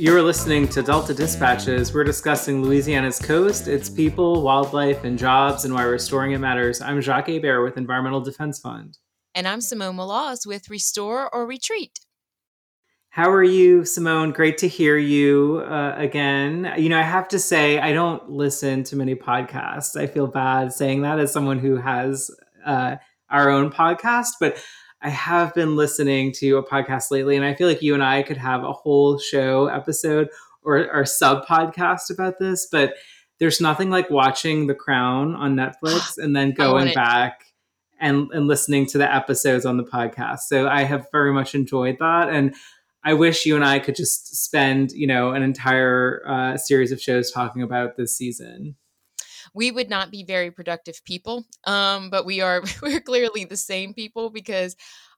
Hello, you're listening to Delta Dispatches. We're discussing Louisiana's coast, its people, wildlife, and jobs, and why restoring it matters. I'm Jacques Hebert with Environmental Defense Fund. And I'm Simone Maloz with Restore or Retreat. How are you, Simone? Great to hear you uh, again. You know, I have to say, I don't listen to many podcasts. I feel bad saying that as someone who has uh, our own podcast, but I have been listening to a podcast lately, and I feel like you and I could have a whole show episode or, or sub podcast about this. But there's nothing like watching The Crown on Netflix and then going back and, and listening to the episodes on the podcast. So I have very much enjoyed that. And I wish you and I could just spend, you know, an entire uh, series of shows talking about this season we would not be very productive people. Um, but we are we're clearly the same people because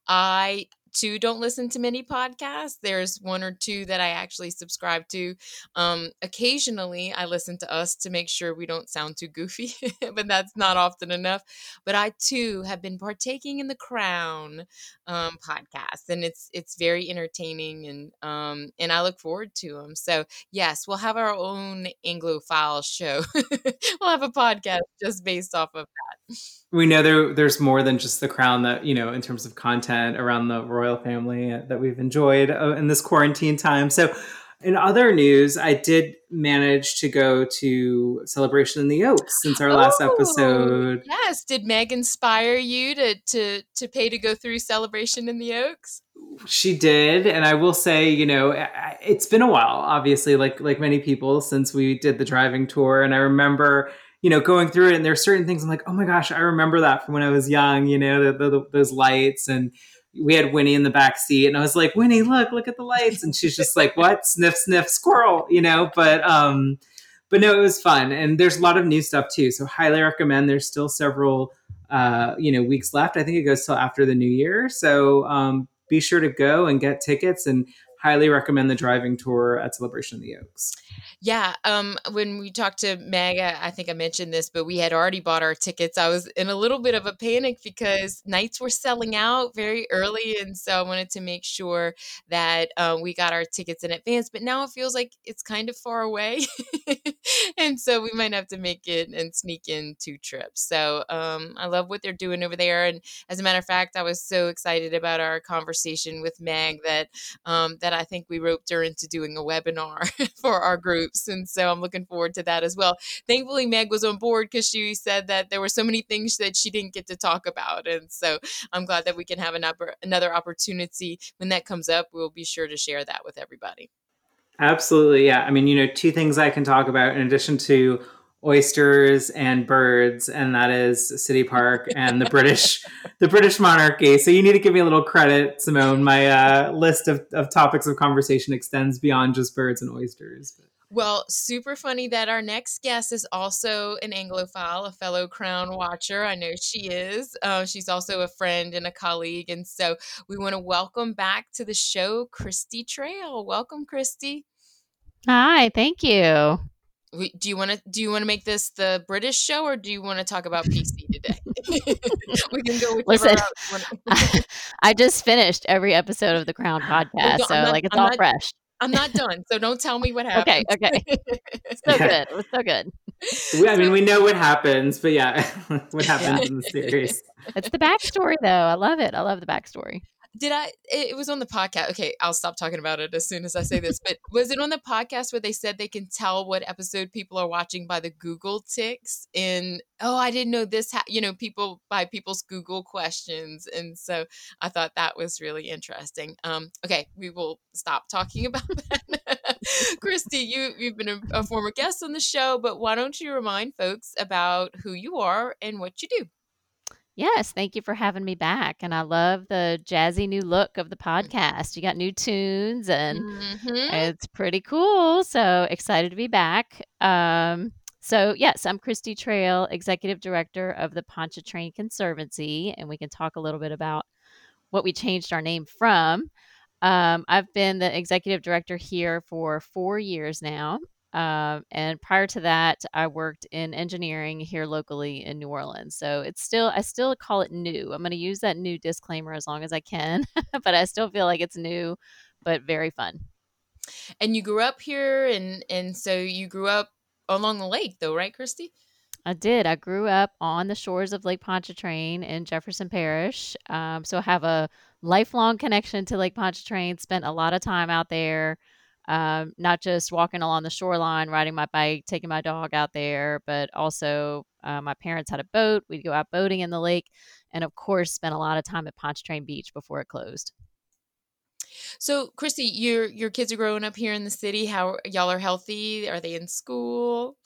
I too don't listen to many podcasts. There's one or two that I actually subscribe to. Um, occasionally, I listen to us to make sure we don't sound too goofy, but that's not often enough. But I too have been partaking in the Crown um, podcast, and it's it's very entertaining, and um, and I look forward to them. So yes, we'll have our own Anglophile show. we'll have a podcast just based off of that we know there there's more than just the crown that you know in terms of content around the royal family that we've enjoyed uh, in this quarantine time. So in other news i did manage to go to celebration in the oaks since our last oh, episode. yes. Did meg inspire you to to to pay to go through celebration in the oaks? She did and i will say you know it's been a while obviously like like many people since we did the driving tour. And i remember you know, going through it, and there are certain things I'm like, oh my gosh, I remember that from when I was young. You know, the, the, those lights, and we had Winnie in the back seat, and I was like, Winnie, look, look at the lights, and she's just like, what? Sniff, sniff, squirrel. You know, but um, but no, it was fun, and there's a lot of new stuff too. So highly recommend. There's still several uh, you know weeks left. I think it goes till after the new year. So um, be sure to go and get tickets and highly recommend the driving tour at Celebration of the Oaks. Yeah. Um, when we talked to Meg, I, I, think I mentioned this, but we had already bought our tickets. I was in a little bit of a panic because nights were selling out very early. And so I wanted to make sure that um, we got our tickets in advance. But now it feels like it's kind of far away. and so we might have to make it and sneak in two trips. So um, I love what they're doing over there. And as a matter of fact, I was so excited about our conversation with Meg that um, that I think we roped her into doing a webinar for our groups. And so I'm looking forward to that as well. Thankfully, Meg was on board because she said that there were so many things that she didn't get to talk about. And so I'm glad that we can have an another opportunity when that comes up. We'll be sure to share that with everybody. Absolutely. Yeah. I mean, you know, two things I can talk about in addition to oysters and birds and that is city park and the british the british monarchy so you need to give me a little credit simone my uh, list of, of topics of conversation extends beyond just birds and oysters well, super funny that our next guest is also an Anglophile, a fellow Crown watcher. I know she is. Uh, she's also a friend and a colleague. And so we want to welcome back to the show Christy Trail. Welcome, Christy. Hi, thank you. We, do you want to do you want to make this the British show or do you want to talk about PC today? we can go with Listen, I, I just finished every episode of the Crown podcast, so not, like it's I'm all not, fresh. I'm not done. So don't tell me what happened. Okay, okay. It's so good. It was so good. We, I mean, we know what happens, but yeah, what happens yeah. in the series. It's the backstory, though. I love it. I love the backstory did I? It was on the podcast. Okay, I'll stop talking about it as soon as I say this. But was it on the podcast where they said they can tell what episode people are watching by the Google ticks? And oh, I didn't know this. Ha-, you know, people by people's Google questions, and so I thought that was really interesting. Um, okay, we will stop talking about that. Christy, you you've been a, a former guest on the show, but why don't you remind folks about who you are and what you do? Yes, thank you for having me back. And I love the jazzy new look of the podcast. You got new tunes and mm-hmm. it's pretty cool. So excited to be back. Um, so, yes, I'm Christy Trail, Executive Director of the Pontchartrain Conservancy, and we can talk a little bit about what we changed our name from. Um, I've been the Executive Director here for four years now. Um, and prior to that, I worked in engineering here locally in New Orleans. So it's still, I still call it new. I'm going to use that new disclaimer as long as I can, but I still feel like it's new, but very fun. And you grew up here, and and so you grew up along the lake, though, right, Christy? I did. I grew up on the shores of Lake Pontchartrain in Jefferson Parish. Um, so I have a lifelong connection to Lake Pontchartrain. Spent a lot of time out there, um, not just walking along the shoreline, riding my bike, taking my dog out there, but also uh, my parents had a boat. We'd go out boating in the lake, and of course, spent a lot of time at Pontchartrain Beach before it closed. So, Christy, your your kids are growing up here in the city. How y'all are healthy? Are they in school?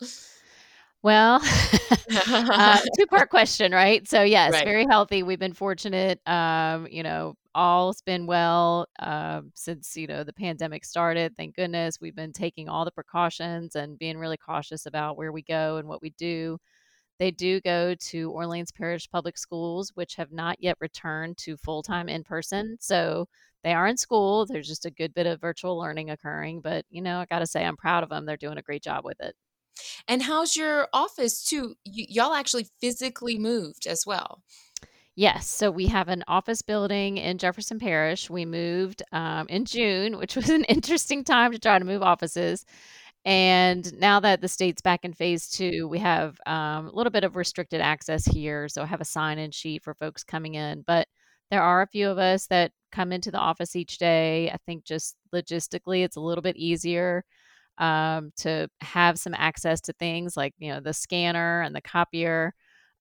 Well, uh, two part question, right? So yes, right. very healthy. We've been fortunate. Um, you know, all's been well um, since you know the pandemic started. Thank goodness we've been taking all the precautions and being really cautious about where we go and what we do. They do go to Orleans Parish Public Schools, which have not yet returned to full time in person. So they are in school. There's just a good bit of virtual learning occurring. But, you know, I got to say, I'm proud of them. They're doing a great job with it. And how's your office too? Y- y'all actually physically moved as well. Yes. So we have an office building in Jefferson Parish. We moved um, in June, which was an interesting time to try to move offices. And now that the state's back in phase two, we have um, a little bit of restricted access here. So I have a sign in sheet for folks coming in. But there are a few of us that come into the office each day. I think just logistically, it's a little bit easier um, to have some access to things like you know the scanner and the copier.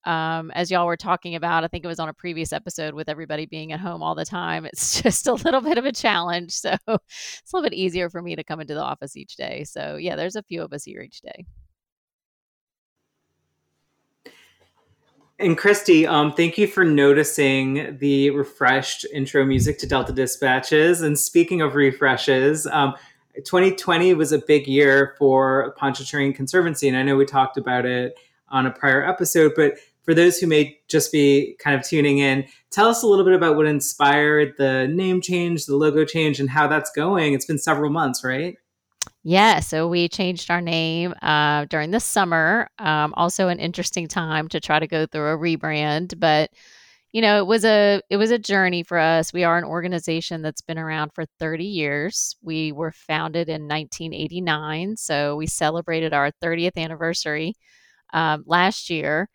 Um, as y'all were talking about, I think it was on a previous episode with everybody being at home all the time. It's just a little bit of a challenge. So it's a little bit easier for me to come into the office each day. So yeah, there's a few of us here each day. And Christy, um, thank you for noticing the refreshed intro music to Delta Dispatches. And speaking of refreshes, um, 2020 was a big year for Pontchartrain Conservancy, and I know we talked about it on a prior episode, but for those who may just be kind of tuning in, tell us a little bit about what inspired the name change, the logo change, and how that's going. It's been several months, right? Yeah, so we changed our name uh, during the summer. Um, also, an interesting time to try to go through a rebrand, but you know it was a it was a journey for us we are an organization that's been around for 30 years we were founded in 1989 so we celebrated our 30th anniversary um, last year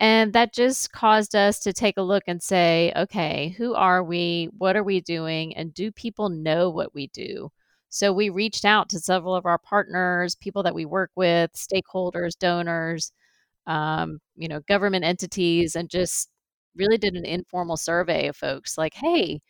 and that just caused us to take a look and say okay who are we what are we doing and do people know what we do so we reached out to several of our partners people that we work with stakeholders donors um, you know government entities and just really did an informal survey of folks like, hey,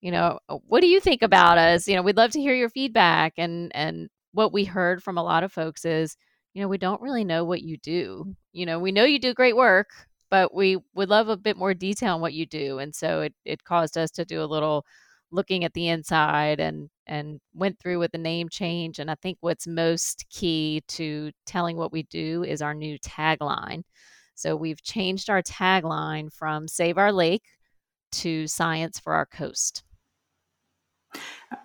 you know, uh, what do you think about us? You know, we'd love to hear your feedback. And and what we heard from a lot of folks is, you know, we don't really know what you do. You know, we know you do great work, but we would love a bit more detail on what you do. And so it it caused us to do a little looking at the inside and and went through with the name change and i think what's most key to telling what we do is our new tagline so we've changed our tagline from Save Our Lake to Science for Our Coast.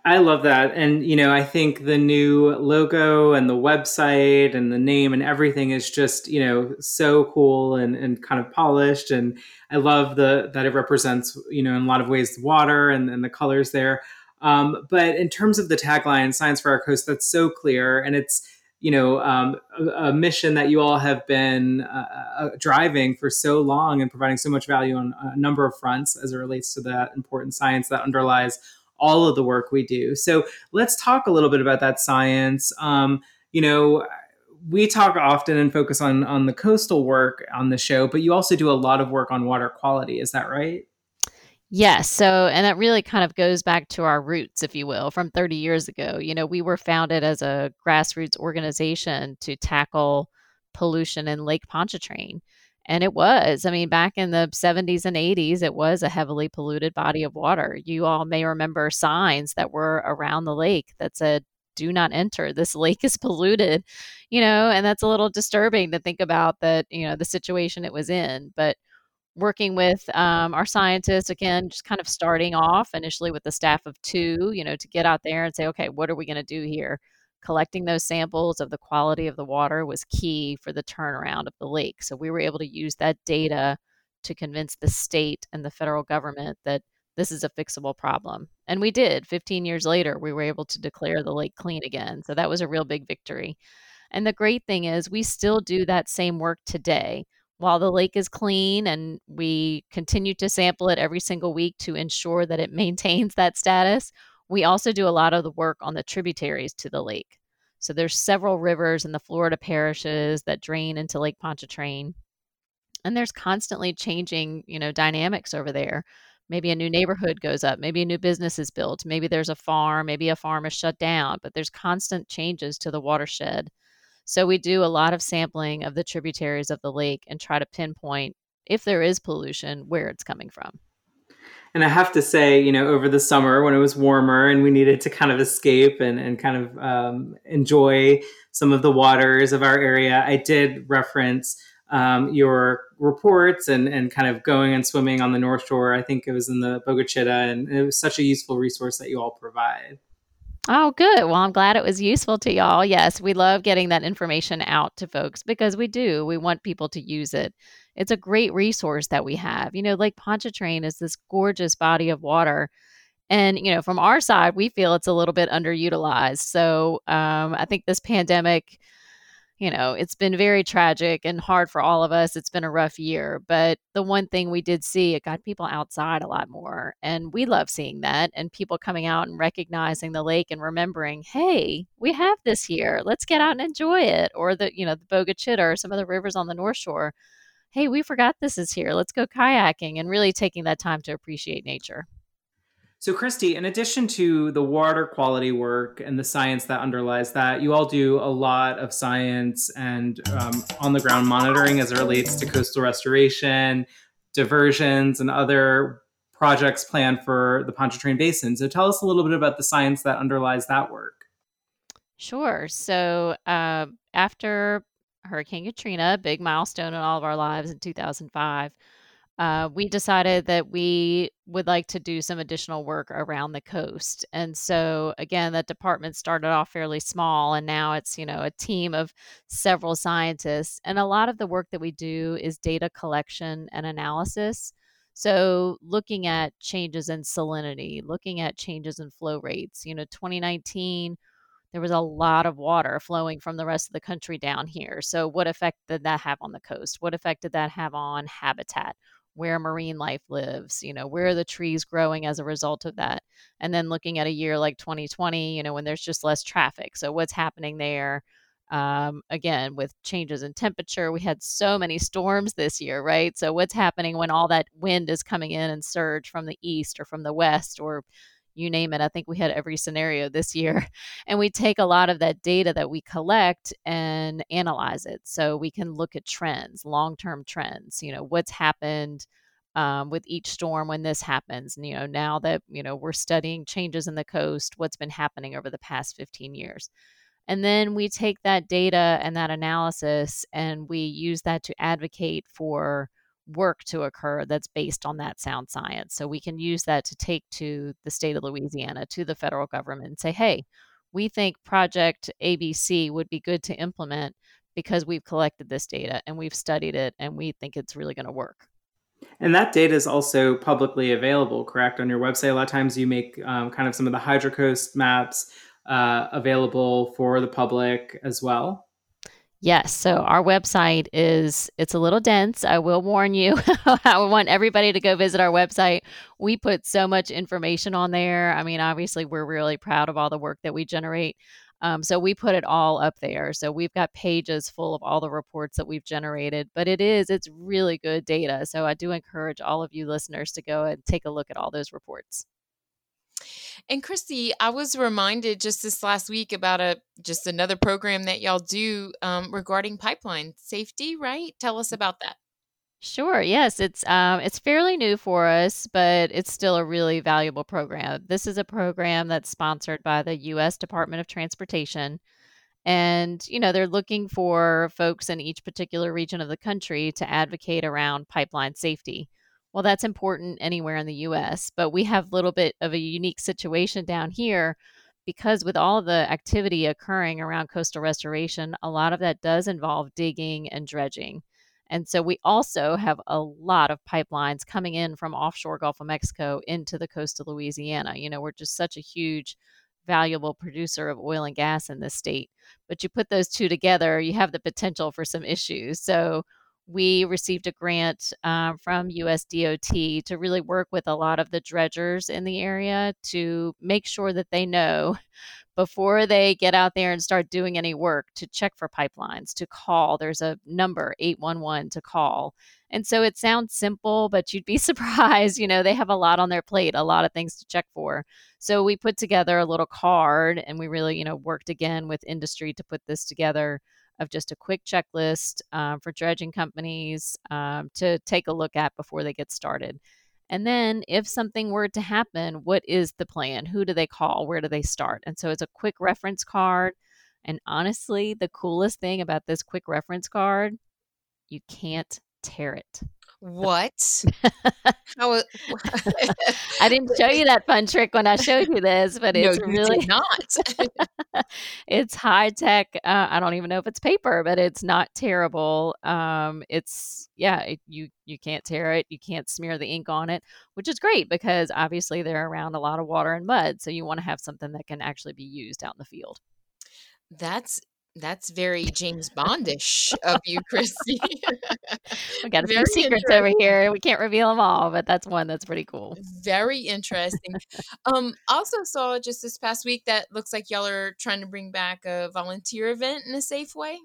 I love that. And, you know, I think the new logo and the website and the name and everything is just, you know, so cool and, and kind of polished. And I love the that it represents, you know, in a lot of ways, water and, and the colors there. Um, but in terms of the tagline, Science for Our Coast, that's so clear. And it's, you know um, a, a, mission that you all have been uh, uh, driving for so long and providing so much value on a number of fronts as it relates to that important science that underlies all of the work we do. So let's talk a little bit about that science. Um, you know, we talk often and focus on on the coastal work on the show, but you also do a lot of work on water quality. Is that right? Yes. So, and that really kind of goes back to our roots, if you will, from 30 years ago. You know, we were founded as a grassroots organization to tackle pollution in Lake Pontchartrain. And it was, I mean, back in the 70s and 80s, it was a heavily polluted body of water. You all may remember signs that were around the lake that said, do not enter. This lake is polluted, you know, and that's a little disturbing to think about that, you know, the situation it was in. But working with um, our scientists again just kind of starting off initially with a staff of two you know to get out there and say okay what are we going to do here collecting those samples of the quality of the water was key for the turnaround of the lake. So we were able to use that data to convince the state and the federal government that this is a fixable problem. And we did. 15 years later, we were able to declare the lake clean again. So that was a real big victory. And the great thing is, we still do that same work today. While the lake is clean and we continue to sample it every single week to ensure that it maintains that status, we also do a lot of the work on the tributaries to the lake. So there's several rivers in the Florida parishes that drain into Lake Pontchartrain. And there's constantly changing, you know, dynamics over there. Maybe a new neighborhood goes up, maybe a new business is built, maybe there's a farm, maybe a farm is shut down, but there's constant changes to the watershed. So we do a lot of sampling of the tributaries of the lake and try to pinpoint if there is pollution, where it's coming from. And I have to say, you know, over the summer when it was warmer and we needed to kind of escape and, and kind of um, enjoy some of the waters of our area, I did reference um, your reports and, and kind of going and swimming on the North Shore. I think it was in the Bogue Chitto, and it was such a useful resource that you all provide. Oh, good. Well, I'm glad it was useful to y'all. Yes, we love getting that information out to folks because we do. We want people to use it. It's a great resource that we have. You know, Lake Pontchartrain is this gorgeous body of water. And, you know, from our side, we feel it's a little bit underutilized. So um, I think this pandemic you know, it's been very tragic and hard for all of us. It's been a rough year, but the one thing we did see, it got people outside a lot more. And we love seeing that and people coming out and recognizing the lake and remembering, hey, we have this here. Let's get out and enjoy it. Or the, you know, the Bogue Chitto, some of the rivers on the North Shore. Hey, we forgot this is here. Let's go kayaking and really taking that time to appreciate nature. So, Christy, in addition to the water quality work and the science that underlies that, you all do a lot of science and um, on the ground monitoring as it relates to coastal restoration, diversions, and other projects planned for the Pontchartrain Basin. So, tell us a little bit about the science that underlies that work. Sure. So, uh, after Hurricane Katrina, big milestone in all of our lives in 2005 uh, we decided that we would like to do some additional work around the coast. And so, again, that department started off fairly small, and now it's, you know, a team of several scientists. And a lot of the work that we do is data collection and analysis. So, looking at changes in salinity, looking at changes in flow rates. You know, 2019 there was a lot of water flowing from the rest of the country down here. So, what effect did that have on the coast? What effect did that have on habitat? where marine life lives, you know, where are the trees growing as a result of that? And then looking at a year like 2020, you know, when there's just less traffic. So what's happening there? Um, again, with changes in temperature, we had so many storms this year, right? So what's happening when all that wind is coming in and surge from the east or from the west or you name it. I think we had every scenario this year. And we take a lot of that data that we collect and analyze it. So we can look at trends, long term trends, you know, what's happened. Um, with each storm when this happens and you know now that you know we're studying changes in the coast what's been happening over the past 15 years and then we take that data and that analysis and we use that to advocate for work to occur that's based on that sound science. So we can use that to take to the state of Louisiana, to the federal government, and say, hey, we think Project ABC would be good to implement because we've collected this data and we've studied it and we think it's really going to work. And that data is also publicly available, correct? On your website, a lot of times you make um, kind of some of the hydrocoast maps uh, available for the public as well. Yes. So our website is it's a little dense. I will warn you. I want everybody to go visit our website. We put so much information on there. I mean, obviously, we're really proud of all the work that we generate. Um, so we put it all up there. So we've got pages full of all the reports that we've generated. But it is it's really good data. So I do encourage all of you listeners to go and take a look at all those reports. And Christy, I was reminded just this last week about a just another program that y'all do um, regarding pipeline safety. Right? Tell us about that. Sure. Yes, it's um, it's fairly new for us, but it's still a really valuable program. This is a program that's sponsored by the U.S. Department of Transportation, and you know they're looking for folks in each particular region of the country to advocate around pipeline safety. Well, that's important anywhere in the US, but we have a little bit of a unique situation down here because with all the activity occurring around coastal restoration, a lot of that does involve digging and dredging. And so we also have a lot of pipelines coming in from offshore Gulf of Mexico into the coast of Louisiana. You know, we're just such a huge, valuable producer of oil and gas in this state. But you put those two together, you have the potential for some issues. So we received a grant um, from USDOT to really work with a lot of the dredgers in the area to make sure that they know before they get out there and start doing any work to check for pipelines, to call. There's a number, 811, to call. And so it sounds simple, but you'd be surprised. You know, they have a lot on their plate, a lot of things to check for. So we put together a little card and we really, you know, worked again with industry to put this together of just a quick checklist um, for dredging companies um, to take a look at before they get started. And then, if something were to happen, what is the plan? Who do they call? Where do they start? And so, it's a quick reference card. And honestly, the coolest thing about this quick reference card, you can't tear it. What? How, I didn't show you that fun trick when I showed you this, but it's no, really not. it's high tech. Uh, I don't even know if it's paper, but it's not terrible. Um, it's yeah, it, you you can't tear it, you can't smear the ink on it, which is great because obviously they're around a lot of water and mud, so you want to have something that can actually be used out in the field. That's that's very James Bondish of you, Christy. we got a few secrets over here. We can't reveal them all, but that's one that's pretty cool. Very interesting. um, also saw just this past week that looks like y'all are trying to bring back a volunteer event in a safe way.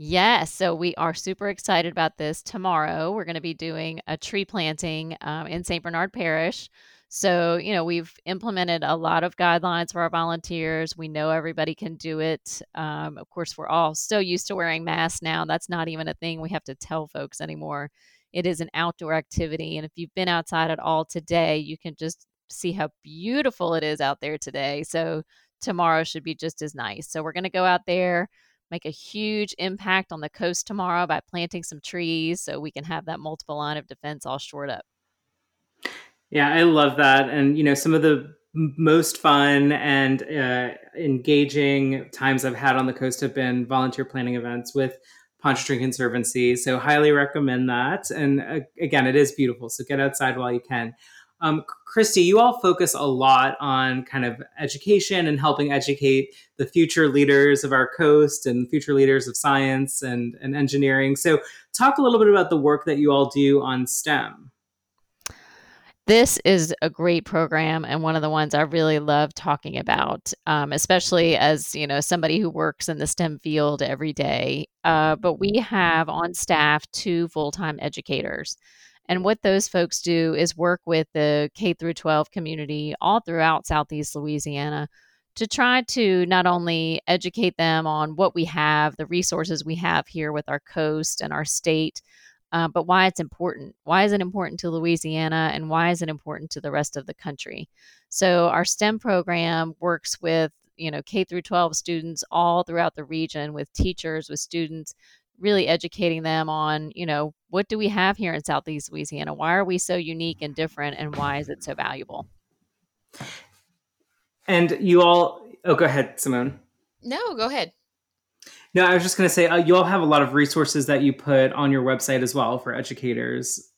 Yes, so we are super excited about this. Tomorrow, we're going to be doing a tree planting um, in St. Bernard Parish. So, you know, we've implemented a lot of guidelines for our volunteers. We know everybody can do it. Um, of course, we're all so used to wearing masks now. That's not even a thing we have to tell folks anymore. It is an outdoor activity. And if you've been outside at all today, you can just see how beautiful it is out there today. So, tomorrow should be just as nice. So, we're going to go out there make a huge impact on the coast tomorrow by planting some trees so we can have that multiple line of defense all shored up. Yeah, I love that. And, you know, some of the most fun and uh, engaging times I've had on the coast have been volunteer planning events with Pontchartrain Conservancy. So, highly recommend that. And uh, again, it is beautiful. So, get outside while you can. Um, Christy, you all focus a lot on kind of education and helping educate the future leaders of our coast and future leaders of science and, and engineering. So, talk a little bit about the work that you all do on STEM this is a great program and one of the ones I really love talking about, um, especially as you know somebody who works in the STEM field every day. Uh, but we have on staff two full time educators, and what those folks do is work with the K through 12 community all throughout Southeast Louisiana to try to not only educate them on what we have, the resources we have here with our coast and our state uh, but why it's important. Why is it important to Louisiana and why is it important to the rest of the country? So our STEM program works with you know K through 12 students all throughout the region with teachers, with students, really educating them on you know what do we have here in Southeast Louisiana? Why are we so unique and different, and why is it so valuable? And you all, oh, go ahead, Simone. No, go ahead. No, I was just going to say, uh, you all have a lot of resources that you put on your website as well for educators.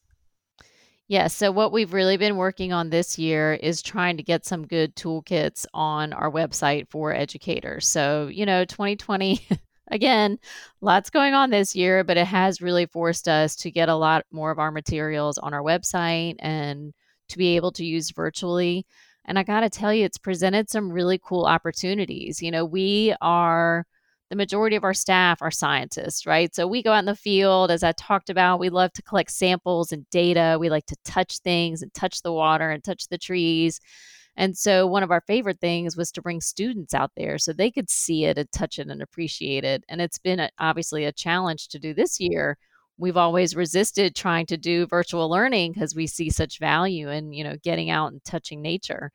Yeah, so what we've really been working on this year is trying to get some good toolkits on our website for educators. So, you know, 2020, again, lots going on this year, but it has really forced us to get a lot more of our materials on our website and to be able to use virtually. And I got to tell you, it's presented some really cool opportunities. You know, we are the majority of our staff are scientists, right? So we go out in the field, as I talked about, we love to collect samples and data. We like to touch things and touch the water and touch the trees. And so one of our favorite things was to bring students out there so they could see it and touch it and appreciate it. And it's been a, obviously a challenge to do this year. We've always resisted trying to do virtual learning because we see such value in, you know, getting out and touching nature.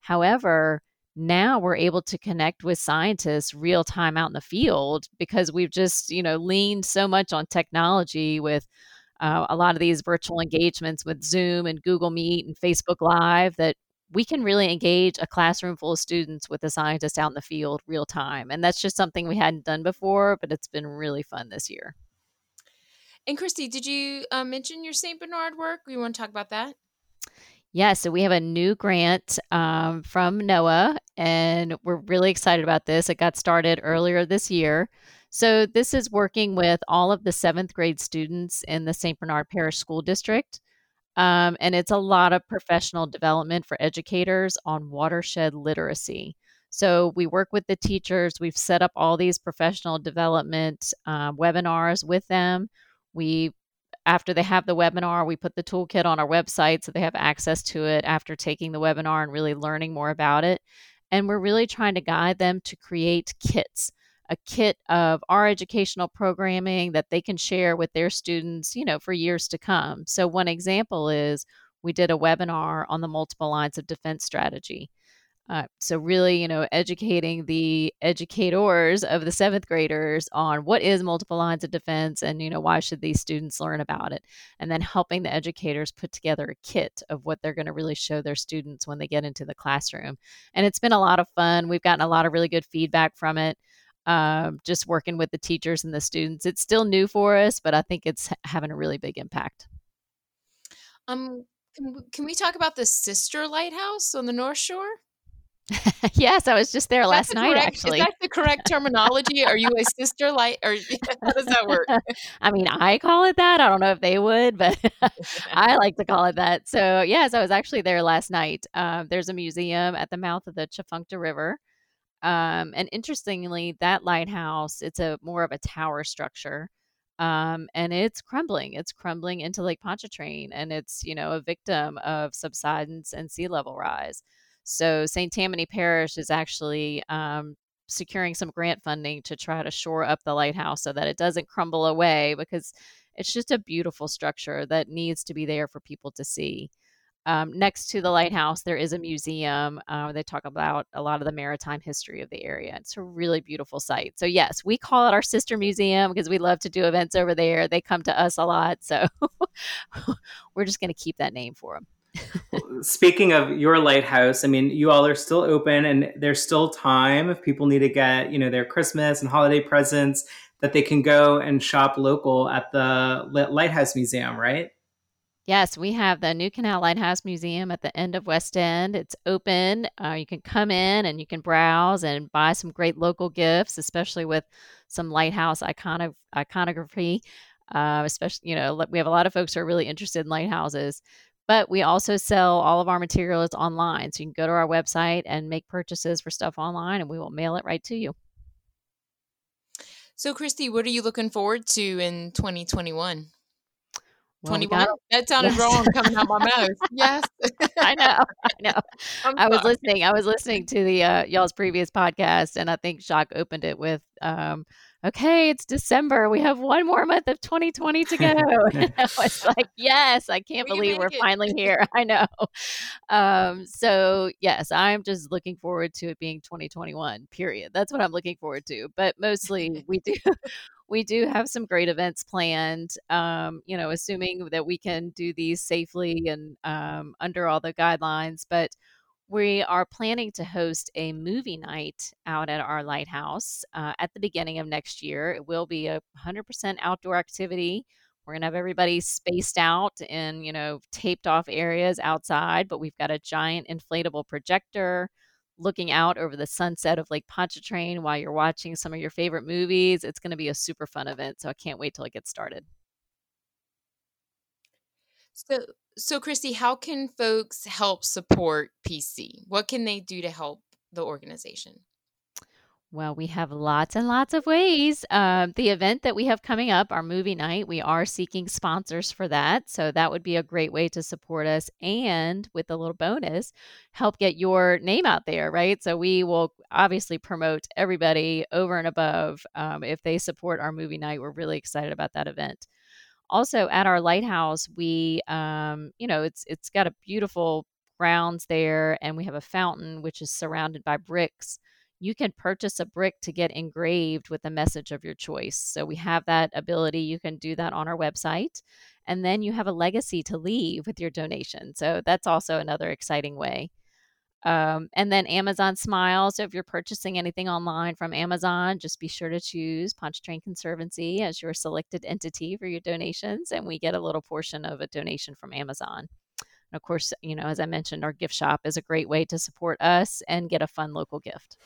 However, now we're able to connect with scientists real time out in the field because we've just you know leaned so much on technology with uh, a lot of these virtual engagements with zoom and google meet and facebook live that we can really engage a classroom full of students with a scientist out in the field real time. And that's just something we hadn't done before, but it's been really fun this year. And Christy, did you uh, mention your St. Bernard work? You want to talk about that? Yeah, so we have a new grant um, from NOAA, and we're really excited about this. It got started earlier this year. So, this is working with all of the seventh grade students in the St. Bernard Parish School District. Um, and it's a lot of professional development for educators on watershed literacy. So, we work with the teachers. We've set up all these professional development uh, webinars with them. We after they have the webinar, we put the toolkit on our website so they have access to it after taking the webinar and really learning more about it. And we're really trying to guide them to create kits, a kit of our educational programming that they can share with their students, you know, for years to come. So, one example is we did a webinar on the multiple lines of defense strategy. Uh, so really, you know, educating the educators of the seventh graders on what is multiple lines of defense and, you know, why should these students learn about it? And then helping the educators put together a kit of what they're going to really show their students when they get into the classroom. And it's been a lot of fun. We've gotten a lot of really good feedback from it. Um, just working with the teachers and the students. It's still new for us, but I think it's having a really big impact. Um, can, can we talk about the sister lighthouse on the North Shore? yes, I was just there last night. Correct, actually, is that the correct terminology? Are you a sister light, or how does that work? I mean, I call it that. I don't know if they would, but I like to call it that. So, yes, I was actually there last night. Um, there's a museum at the mouth of the Tchefuncte River, um, and interestingly, that lighthouse it's a more of a tower structure. Um, and it's crumbling. It's crumbling into Lake Pontchartrain, and it's you know a victim of subsidence and sea level rise. So St. Tammany Parish is actually um, securing some grant funding to try to shore up the lighthouse so that it doesn't crumble away because it's just a beautiful structure that needs to be there for people to see. Um, next to the lighthouse, there is a museum. Uh, they talk about a lot of the maritime history of the area. It's a really beautiful site. So, yes, we call it our sister museum because we love to do events over there. They come to us a lot. So, we're just going to keep that name for them. Speaking of your lighthouse, I mean, you all are still open and there's still time if people need to get, you know, their Christmas and holiday presents that they can go and shop local at the Lighthouse Museum, right? Yes, we have the New Canal Lighthouse Museum at the end of West End. It's open. Uh, you can come in and you can browse and buy some great local gifts, especially with some lighthouse iconography. Uh, especially, you know, we have a lot of folks who are really interested in lighthouses. But we also sell all of our materials online. So you can go to our website and make purchases for stuff online, and we will mail it right to you. So, Christy, what are you looking forward to in 2021? Well, 21. that sounded yes. wrong coming out my mouth. Yes. I know. I know. I'm i was listening. I was listening to the uh, y'all's previous podcast, and I think Jacques opened it with um, okay, it's December. We have one more month of 2020 to go. I was like, yes, I can't we believe we're it. finally here. I know. Um, so, yes, I'm just looking forward to it being 2021, period. That's what I'm looking forward to. But mostly we do. we do have some great events planned, um, you know, assuming that we can do these safely and um, under all the guidelines. But we are planning to host a movie night out at our lighthouse uh, at the beginning of next year. It will be a 100% outdoor activity. We're going to have everybody spaced out in, you know, taped off areas outside, but we've got a giant inflatable projector looking out over the sunset of Lake Pontchartrain while you're watching some of your favorite movies. It's going to be a super fun event. So I can't wait till it gets started. So, so Christy, how can folks help support PC? What can they do to help the organization? Well, we have lots and lots of ways. Uh, the event that we have coming up, our movie night, we are seeking sponsors for that. So that would be a great way to support us. And with a little bonus, help get your name out there, right? So we will obviously promote everybody over and above um, if they support our movie night. We're really excited about that event also at our lighthouse we um, you know it's it's got a beautiful grounds there and we have a fountain which is surrounded by bricks. You can purchase a brick to get engraved with the message of your choice. So we have that ability. You can do that on our website. And then you have a legacy to leave with your donation. So that's also another exciting way Um, and then Amazon Smile. So if you're purchasing anything online from Amazon, just be sure to choose Pontchartrain Conservancy as your selected entity for your donations, and we get a little portion of a donation from Amazon. And of course, you know, as I mentioned, our gift shop is a great way to support us and get a fun local gift.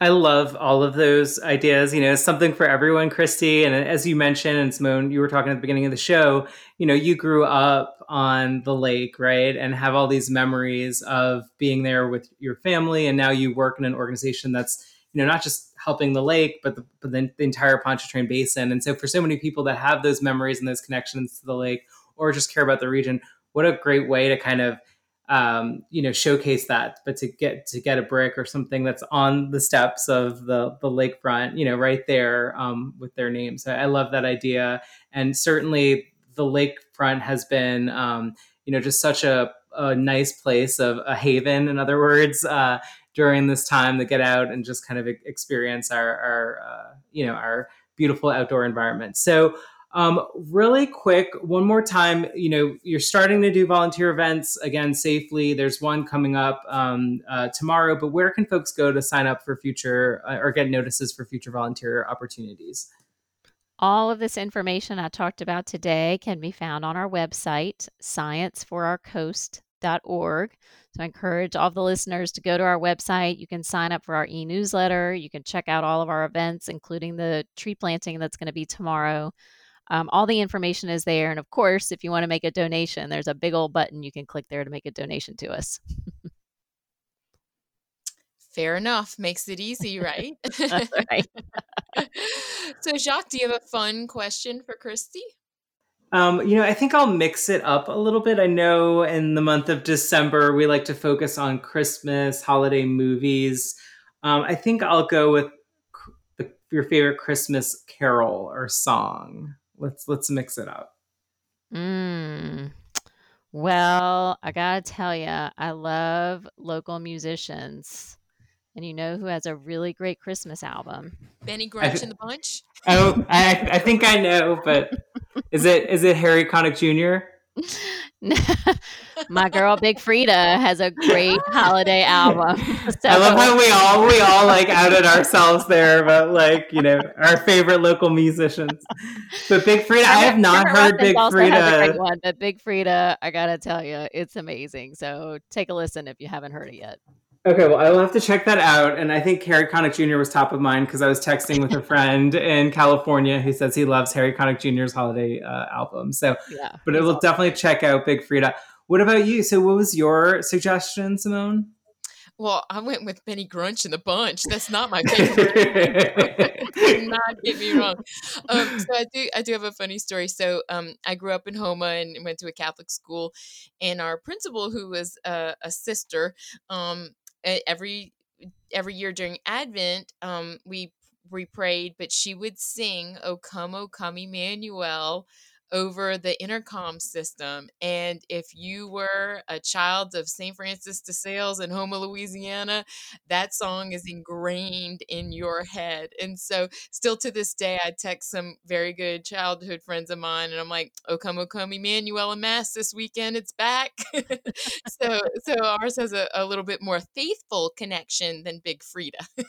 I love all of those ideas. You know, something for everyone, Christy. And uh, as you mentioned, and Simone, you were talking at the beginning of the show, you know, you grew up on the lake, right? And have all these memories of being there with your family. And now you work in an organization that's, you know, not just helping the lake, but the, but the, the entire Pontchartrain Basin. And so for so many people that have those memories and those connections to the lake or just care about the region, what a great way to kind of um, you know showcase that but to get to get a brick or something that's on the steps of the the lakefront you know right there um, with their names. So i love that idea. And certainly the lakefront has been um, you know just such a, a nice place of a haven in other words uh, during this time to get out and just kind of experience our, our uh, you know our beautiful outdoor environment. So um, really quick, one more time, you know, you're starting to do volunteer events again safely. There's one coming up um, uh, tomorrow, but where can folks go to sign up for future uh, or get notices for future volunteer opportunities? All of this information I talked about today can be found on our website, scienceforourcoast.org. So I encourage all the listeners to go to our website. You can sign up for our e newsletter. You can check out all of our events, including the tree planting that's going to be tomorrow. Um, all the information is there. And of course, if you want to make a donation, there's a big old button you can click there to make a donation to us. Fair enough. Makes it easy, right? right. so, Jacques, do you have a fun question for Christy? Um, you know, I think I'll mix it up a little bit. I know in the month of December, we like to focus on Christmas, holiday movies. Um, I think I'll go with the, your favorite Christmas carol or song. Let's let's mix it up. Mm. Well, I gotta tell you, I love local musicians. And you know who has a really great Christmas album? Benny Grunch and the Bunch. Oh, I, I think I know, but is it is it Harry Connick Jr.? My girl Big Freedia has a great holiday album. So. I love how we all we all like outed ourselves there about like you know our favorite local musicians. But Big Freedia, I have not heard Big Freedia. One, but Big Freedia, I gotta tell you, it's amazing. So take a listen if you haven't heard it yet. Okay, well, I will have to check that out. And I think Harry Connick Jr. was top of mind because I was texting with a friend in California who says he loves Harry Connick Jr.'s holiday uh, album. So, yeah, but it will awesome. definitely check out Big Freedia. What about you? So, what was your suggestion, Simone? Well, I went with Benny Grunch and the Bunch. That's not my favorite. not get me wrong. Um, so I do, I do have a funny story. So um, I grew up in Houma and went to a Catholic school, and our principal, who was a, a sister, um, every every year during Advent, um, we we prayed, but she would sing "O Come, O Come, Emmanuel." Over the intercom system. And if you were a child of St. Francis de Sales in Houma, Louisiana, that song is ingrained in your head. And so, still to this day, I text some very good childhood friends of mine, and I'm like, "Oh come, oh come, Emmanuel and Mass this weekend, it's back." so, so ours has a, a little bit more faithful connection than Big Freedia.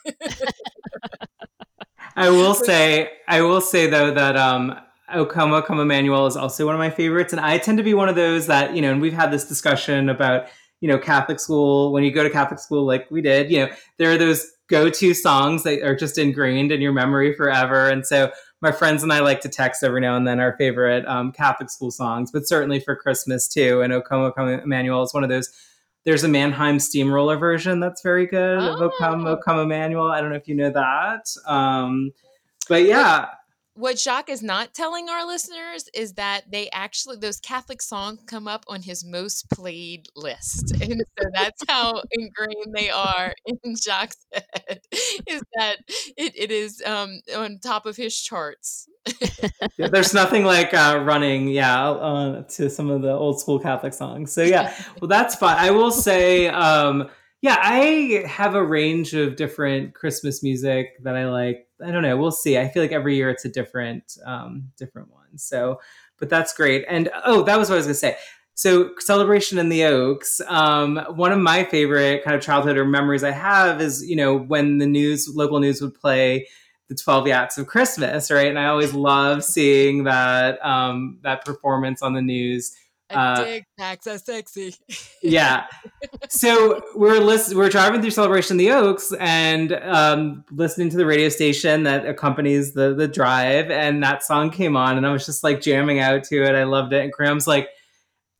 I will say, I will say though that um, O Come, O Come Emmanuel is also one of my favorites. And I tend to be one of those that, you know, and we've had this discussion about, you know, Catholic school. When you go to Catholic school, like we did, you know, there are those go to songs that are just ingrained in your memory forever. And so my friends and I like to text every now and then our favorite um, Catholic school songs, but certainly for Christmas too. And O Come, O Come Emmanuel is one of those. There's a Mannheim Steamroller version that's very good oh. of O Come, O Come Emmanuel. I don't know if you know that. Um, but yeah what Jacques is not telling our listeners is that they actually those Catholic songs come up on his most played list, and so that's how ingrained they are in Jacques' head. Is that it, it is um, on top of his charts. yeah, there's nothing like uh, running, yeah, uh, to some of the old school Catholic songs. So yeah, well, that's fine. I will say. Um, yeah, I have a range of different Christmas music that I like. I don't know. We'll see. I feel like every year it's a different, um, different one. So, but that's great. And oh, that was what I was gonna say. so celebration in the oaks um, one of my favorite kind of childhood or memories i have is you know when the news local news would play the 12 yats of christmas right and i always love seeing that um, that performance on the news uh, dig packs are sexy. yeah. So we're listening. We're driving through Celebration of the Oaks and um, listening to the radio station that accompanies the the drive, and that song came on, and I was just like jamming out to it. I loved it. And Graham's like,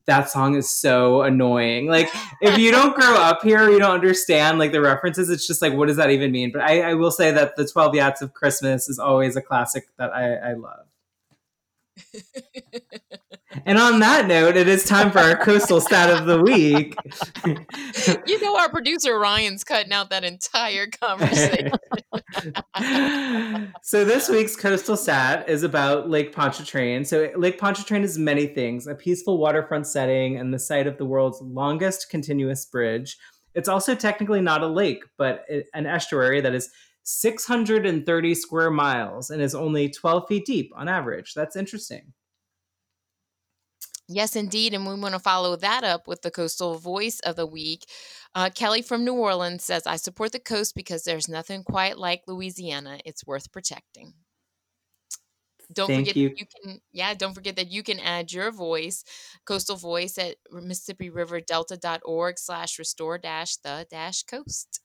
"That song is so annoying. Like, if you don't grow up here, you don't understand like the references. It's just like, what does that even mean?" But I, I will say that the Twelve Yats of Christmas is always a classic that I, I love. And on that note, it is time for our coastal stat of the week. you know, our producer Ryan's cutting out that entire conversation. so this week's coastal stat is about Lake Pontchartrain. So Lake Pontchartrain is many things: a peaceful waterfront setting and the site of the world's longest continuous bridge. It's also technically not a lake, but an estuary that is 630 square miles and is only 12 feet deep on average. That's interesting. Yes, indeed. And we want to follow that up with the coastal voice of the week. Uh, Kelly from New Orleans says, I support the coast because there's nothing quite like Louisiana. It's worth protecting. Don't Thank forget you. you can yeah, don't forget that you can add your voice, coastal voice at Mississippi River Delta.org slash restore dash the dash coast.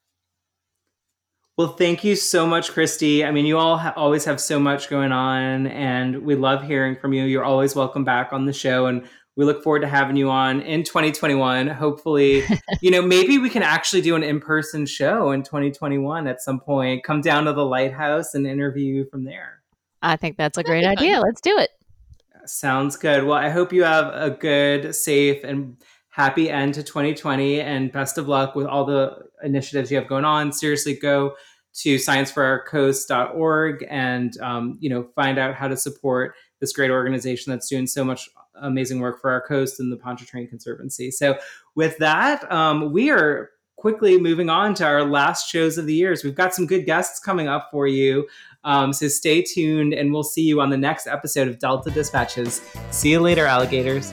Well, thank you so much, Christy. I mean, you all ha- always have so much going on, and we love hearing from you. You're always welcome back on the show, and we look forward to having you on in 2021. Hopefully, you know, maybe we can actually do an in person show in 2021 at some point. Come down to the lighthouse and interview you from there. I think that's a great idea. Let's do it. Sounds good. Well, I hope you have a good, safe, and happy end to 2020 and best of luck with all the initiatives you have going on. Seriously, go to scienceforourcoast.org and um, you know find out how to support this great organization that's doing so much amazing work for our coast and the Pontchartrain Conservancy. So with that, um, we are quickly moving on to our last shows of the years. We've got some good guests coming up for you. Um, so stay tuned and we'll see you on the next episode of Delta Dispatches. See you later, alligators.